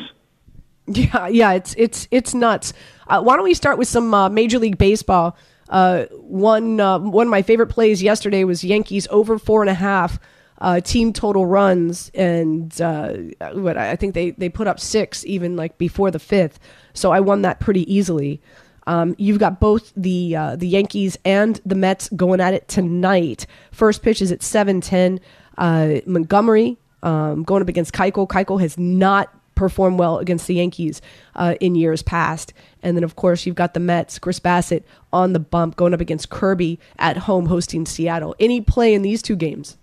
Yeah, yeah, it's it's it's nuts. Uh, why don't we start with some uh, Major League Baseball? Uh, one uh, one of my favorite plays yesterday was Yankees over four and a half uh, team total runs, and uh, what I think they they put up six even like before the fifth. So I won that pretty easily. Um, you've got both the uh, the Yankees and the Mets going at it tonight. First pitch is at seven ten. Uh, Montgomery um, going up against Keuchel. Keuchel has not performed well against the Yankees uh, in years past. And then, of course, you've got the Mets, Chris Bassitt on the bump going up against Kirby at home hosting Seattle. Any play in these two games?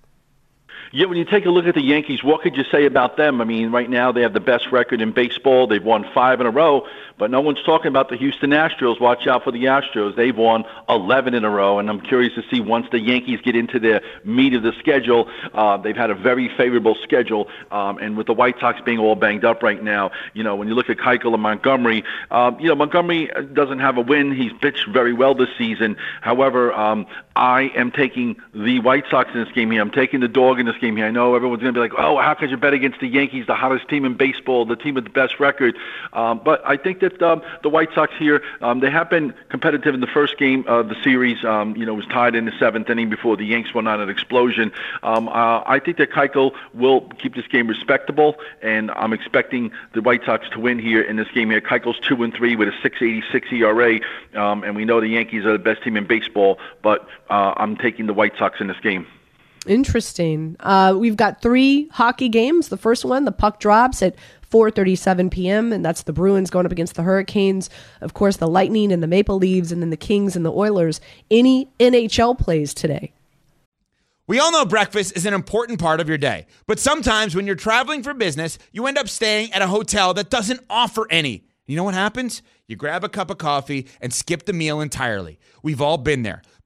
Yeah, when you take a look at the Yankees, what could you say about them? I mean, right now they have the best record in baseball. They've won five in a row, but no one's talking about the Houston Astros. Watch out for the Astros. They've won 11 in a row, and I'm curious to see once the Yankees get into the meat of the schedule. Uh, they've had a very favorable schedule, um, and with the White Sox being all banged up right now, you know, when you look at Keuchel and Montgomery, um, you know, Montgomery doesn't have a win. He's pitched very well this season. However, um, I am taking the White Sox in this game here. I'm taking the dog in this game here. I know everyone's going to be like, oh, how could you bet against the Yankees, the hottest team in baseball, the team with the best record? Um, but I think that um, the White Sox here, um, they have been competitive in the first game of the series. Um, you know, was tied in the seventh inning before the Yanks went on an explosion. Um, uh, I think that Keuchel will keep this game respectable, and I'm expecting the White Sox to win here in this game here. Keuchel's two and three with a 6.86 ERA, um, and we know the Yankees are the best team in baseball, but uh, I'm taking the White Sox in this game. Interesting. Uh, we've got three hockey games. The first one, the puck drops at 4:37 p.m. and that's the Bruins going up against the Hurricanes. Of course, the Lightning and the Maple Leaves and then the Kings and the Oilers. Any NHL plays today? We all know breakfast is an important part of your day, but sometimes when you're traveling for business, you end up staying at a hotel that doesn't offer any. You know what happens? You grab a cup of coffee and skip the meal entirely. We've all been there.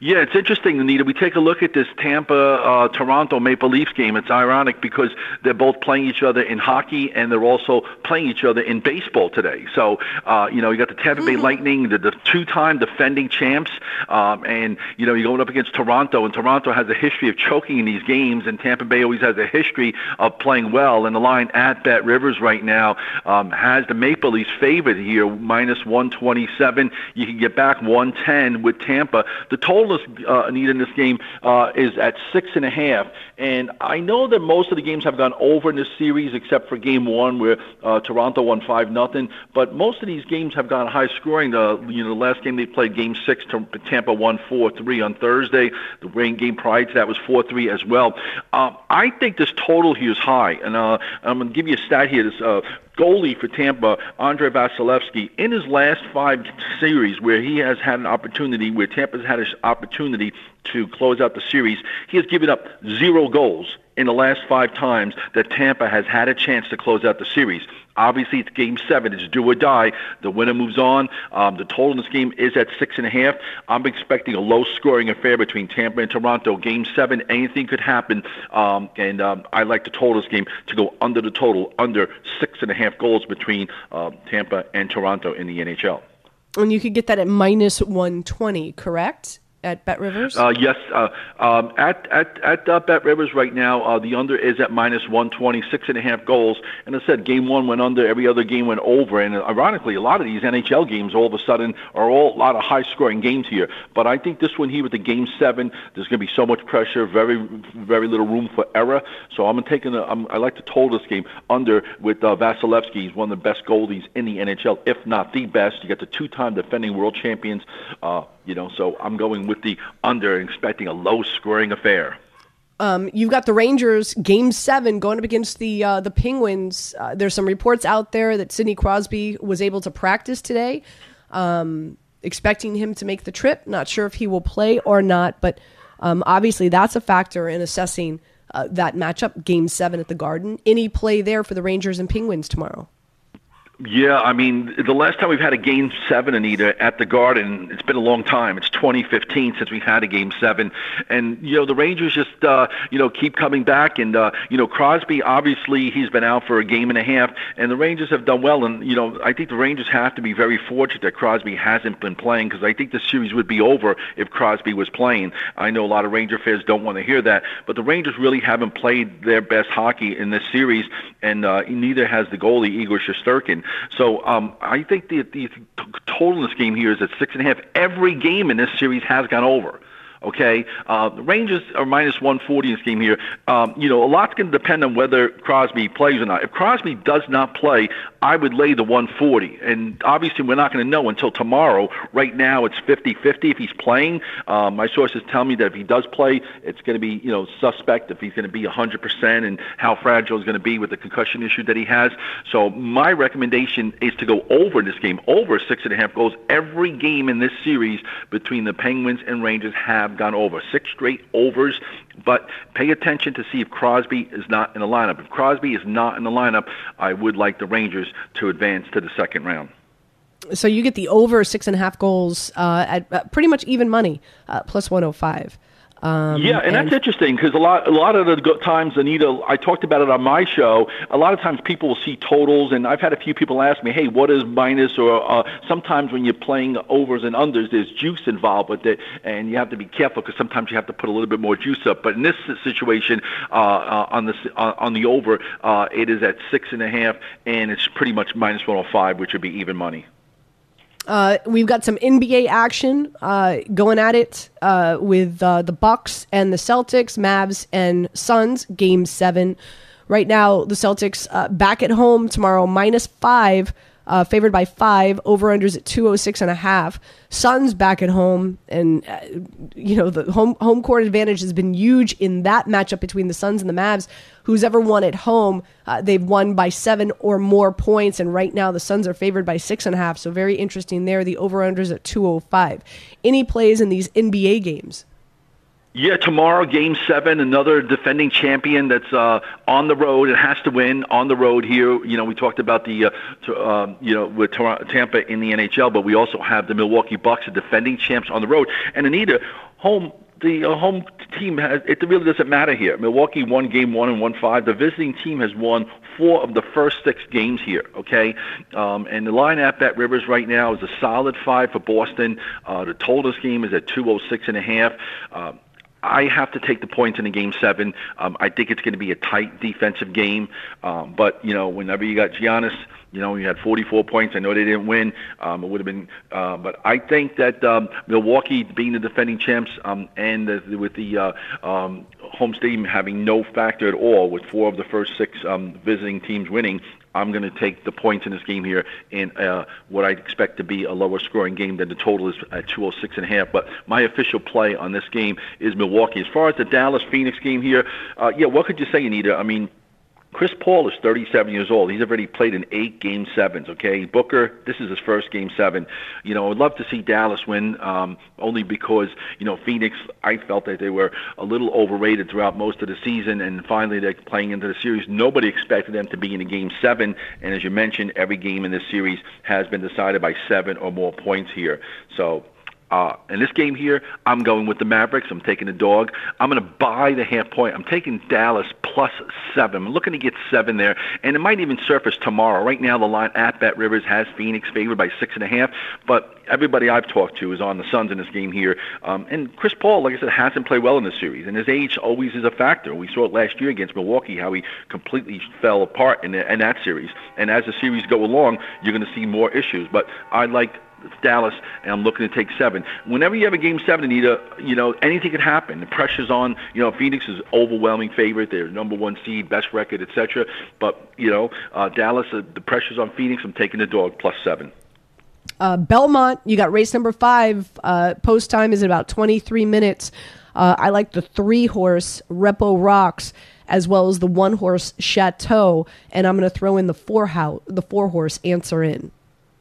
Yeah, it's interesting, Anita. We take a look at this Tampa uh, Toronto Maple Leafs game. It's ironic because they're both playing each other in hockey and they're also playing each other in baseball today. So, uh, you know, you got the Tampa Bay Lightning, the, the two-time defending champs, um, and you know, you're going up against Toronto, and Toronto has a history of choking in these games, and Tampa Bay always has a history of playing well. And the line at BetRivers right now um, has the Maple Leafs favored here, minus 127. You can get back 110 with Tampa. The total is, uh, Anita, in this game uh, is at six and a half. And I know that most of the games have gone over in this series, except for Game One, where uh, Toronto won five nothing. But most of these games have gone high scoring. The you know the last game they played, Game Six, Tampa won four three on Thursday. The rain game prior to that was four three as well. Um, I think this total here is high, and uh, I'm going to give you a stat here. This uh, goalie for Tampa, Andrei Vasilevskiy, in his last five series where he has had an opportunity, where Tampa's had an opportunity to close out the series, he has given up zero goals in the last five times that Tampa has had a chance to close out the series. Obviously, it's game seven. It's do or die. The winner moves on. Um, the total in this game is at six and a half. I'm expecting a low scoring affair between Tampa and Toronto. Game seven, anything could happen. Um, and um, I like the total this game to go under the total, under six and a half goals between uh, Tampa and Toronto in the NHL. And you could get that at minus 120, correct? At BetRivers? Uh, yes, uh, um, at at at uh, BetRivers right now, uh, the under is at minus one twenty six and a half goals. And I said, game one went under, every other game went over. And ironically, a lot of these NHL games all of a sudden are all a lot of high scoring games here. But I think this one here with the game seven, there's going to be so much pressure, very very little room for error. So I'm taking a, I'm, I like to total this game under with uh, Vasilevskiy. He's one of the best goalies in the NHL, if not the best. You got the two time defending world champions. Uh, you know, so I'm going with the under, expecting a low scoring affair. Um, you've got the Rangers game seven going up against the uh, the Penguins. Uh, there's some reports out there that Sidney Crosby was able to practice today. Um, expecting him to make the trip. Not sure if he will play or not, but um, obviously that's a factor in assessing uh, that matchup. Game seven at the Garden. Any play there for the Rangers and Penguins tomorrow? Yeah, I mean, the last time we've had a game seven, Anita, at the Garden, it's been a long time. It's 2015 since we've had a game seven, and you know the Rangers just uh, you know keep coming back, and uh, you know Crosby obviously he's been out for a game and a half, and the Rangers have done well, and you know I think the Rangers have to be very fortunate that Crosby hasn't been playing because I think the series would be over if Crosby was playing. I know a lot of Ranger fans don't want to hear that, but the Rangers really haven't played their best hockey in this series, and uh, neither has the goalie Igor Shesterkin. So um, I think the, the total in this game here is at six and a half. Every game in this series has gone over. Okay, uh, the Rangers are minus 140 in this game here. Um, you know, a lot's going to depend on whether Crosby plays or not. If Crosby does not play, I would lay the 140. And obviously, we're not going to know until tomorrow. Right now, it's 50-50 if he's playing. Um, my sources tell me that if he does play, it's going to be you know suspect if he's going to be 100% and how fragile he's going to be with the concussion issue that he has. So my recommendation is to go over this game, over six and a half goals. Every game in this series between the Penguins and Rangers have have gone over. Six straight overs, but pay attention to see if Crosby is not in the lineup. If Crosby is not in the lineup, I would like the Rangers to advance to the second round. So you get the over six and a half goals uh, at uh, pretty much even money, uh, plus 105. Um, yeah, and, and, that's interesting because a lot, a lot of the times, Anita, I talked about it on my show. A lot of times, people will see totals, and I've had a few people ask me, "Hey, what is minus?" Or uh, sometimes when you're playing overs and unders, there's juice involved with it, and you have to be careful because sometimes you have to put a little bit more juice up. But in this situation, uh, uh, on the uh, on the over, uh, it is at six and a half, and it's pretty much minus 105, which would be even money. Uh, we've got some NBA action uh, going at it uh, with uh, the Bucks and the Celtics, Mavs and Suns, Game Seven. Right now, the Celtics uh, back at home tomorrow, minus five uh, favored by five. Over unders at 206 and a half. Suns back at home, and uh, you know the home home court advantage has been huge in that matchup between the Suns and the Mavs. Who's ever won at home, uh, they've won by seven or more points, and right now the Suns are favored by six and a half. So very interesting there. The over unders at 205. Any plays in these NBA games? Yeah, tomorrow, Game Seven, another defending champion that's uh, on the road and has to win on the road here. You know, we talked about the, uh, to, uh, you know, with Tampa in the NHL, but we also have the Milwaukee Bucks, the defending champs, on the road. And Anita, home the uh, home team has it really doesn't matter here. Milwaukee won game one and won five. The visiting team has won four of the first six games here. Okay, um, and the line at BetRivers right now is a solid five for Boston. Uh, the total game is at two oh six and a half. Uh, I have to take the points in a game seven. Um, I think it's going to be a tight defensive game. Um, but, you know, whenever you got Giannis, you know, you had 44 points. I know they didn't win. Um, it would have been, uh, but I think that um, Milwaukee being the defending champs um, and the, with the uh, um, home stadium having no factor at all, with four of the first six um, visiting teams winning, I'm going to take the points in this game here in uh, what I expect to be a lower scoring game than the total is at 206 and a half. But my official play on this game is Milwaukee. As far as the Dallas Phoenix game here, uh, yeah, what could you say, Anita? I mean, Chris Paul is 37 years old. He's already played in eight game sevens. Okay, Booker, this is his first game seven. You know, I'd love to see Dallas win, um, only because you know Phoenix. I felt that they were a little overrated throughout most of the season, and finally they're playing into the series. Nobody expected them to be in a game seven, and as you mentioned, every game in this series has been decided by seven or more points here. So uh, in this game here, I'm going with the Mavericks. I'm taking the dog. I'm going to buy the half point. I'm taking Dallas plus seven. I'm looking to get seven there, and it might even surface tomorrow. Right now, the line at BetRivers has Phoenix favored by six and a half, but everybody I've talked to is on the Suns in this game here. Um, and Chris Paul, like I said, hasn't played well in this series, and his age always is a factor. We saw it last year against Milwaukee how he completely fell apart in, the, in that series. And as the series go along, you're going to see more issues. But I like Dallas, and I'm looking to take seven. Whenever you have a game seven, Anita, you know anything could happen. The pressure's on. You know, Phoenix is overwhelming favorite. They're number one seed, best record, etc. But you know, uh, Dallas, uh, the pressure's on Phoenix. I'm taking the dog plus seven. Uh, Belmont, you got race number five. Uh, post time is about 23 minutes. Uh, I like the three horse Repo Rocks as well as the one horse Chateau, and I'm going to throw in the four house, the four horse Answer In.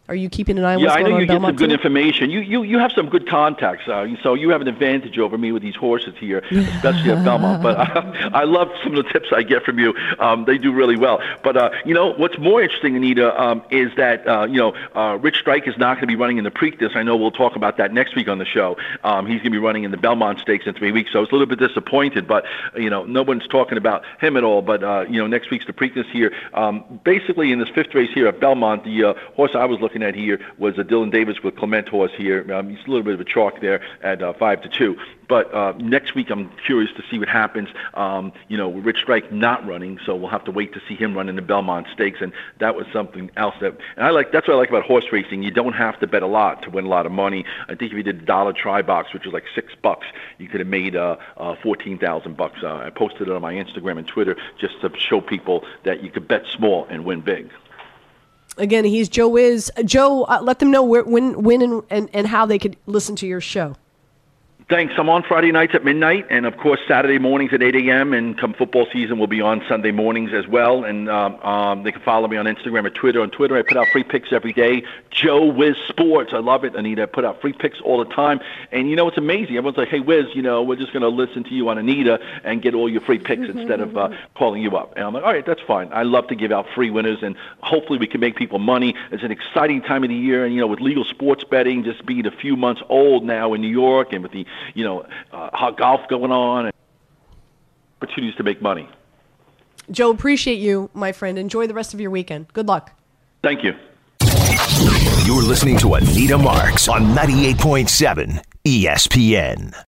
Are you keeping an eye on Yeah, what's I know you get some good too? information. You, you you have some good contacts, uh, so you have an advantage over me with these horses here, especially at Belmont. But I, I love some of the tips I get from you. Um, they do really well. But uh, you know what's more interesting, Anita, um, is that uh, you know uh, Rich Strike is not going to be running in the Preakness. I know we'll talk about that next week on the show. Um, he's going to be running in the Belmont Stakes in three weeks, so I was a little bit disappointed. But you know, no one's talking about him at all. But uh, you know, next week's the Preakness here. Um, basically, in this fifth race here at Belmont, the uh, horse I was looking at here was a Dylan Davis with Clement horse here. Um, he's a little bit of a chalk there at uh, five to two. But uh, next week, I'm curious to see what happens. Um, you know, Rich Strike not running, so we'll have to wait to see him run in the Belmont Stakes, and that was something else that. And I like that's what I like about horse racing. You don't have to bet a lot to win a lot of money. I think if you did the dollar try box, which was like six bucks, you could have made uh, uh, fourteen thousand bucks. Uh, I posted it on my Instagram and Twitter just to show people that you could bet small and win big. Again, he's Joe Wiz. Joe, uh, let them know where, when, when, and, and, and how they could listen to your show. Thanks. I'm on Friday nights at midnight, and of course Saturday mornings at 8 a.m. And come football season, we'll be on Sunday mornings as well. And um, um, they can follow me on Instagram or Twitter. On Twitter, I put out free picks every day. Joe Wiz Sports. I love it, Anita. I put out free picks all the time. And you know, it's amazing. Everyone's like, "Hey, Wiz, you know, we're just going to listen to you on Anita and get all your free picks instead of uh, calling you up." And I'm like, "All right, that's fine. I love to give out free winners, and hopefully we can make people money. It's an exciting time of the year, and you know, with legal sports betting just being a few months old now in New York, and with the you know uh, hot golf going on, and opportunities to make money. Joe, appreciate you, my friend. Enjoy the rest of your weekend. Good luck. Thank you. You're listening to Anita Marks on 98.7 ESPN.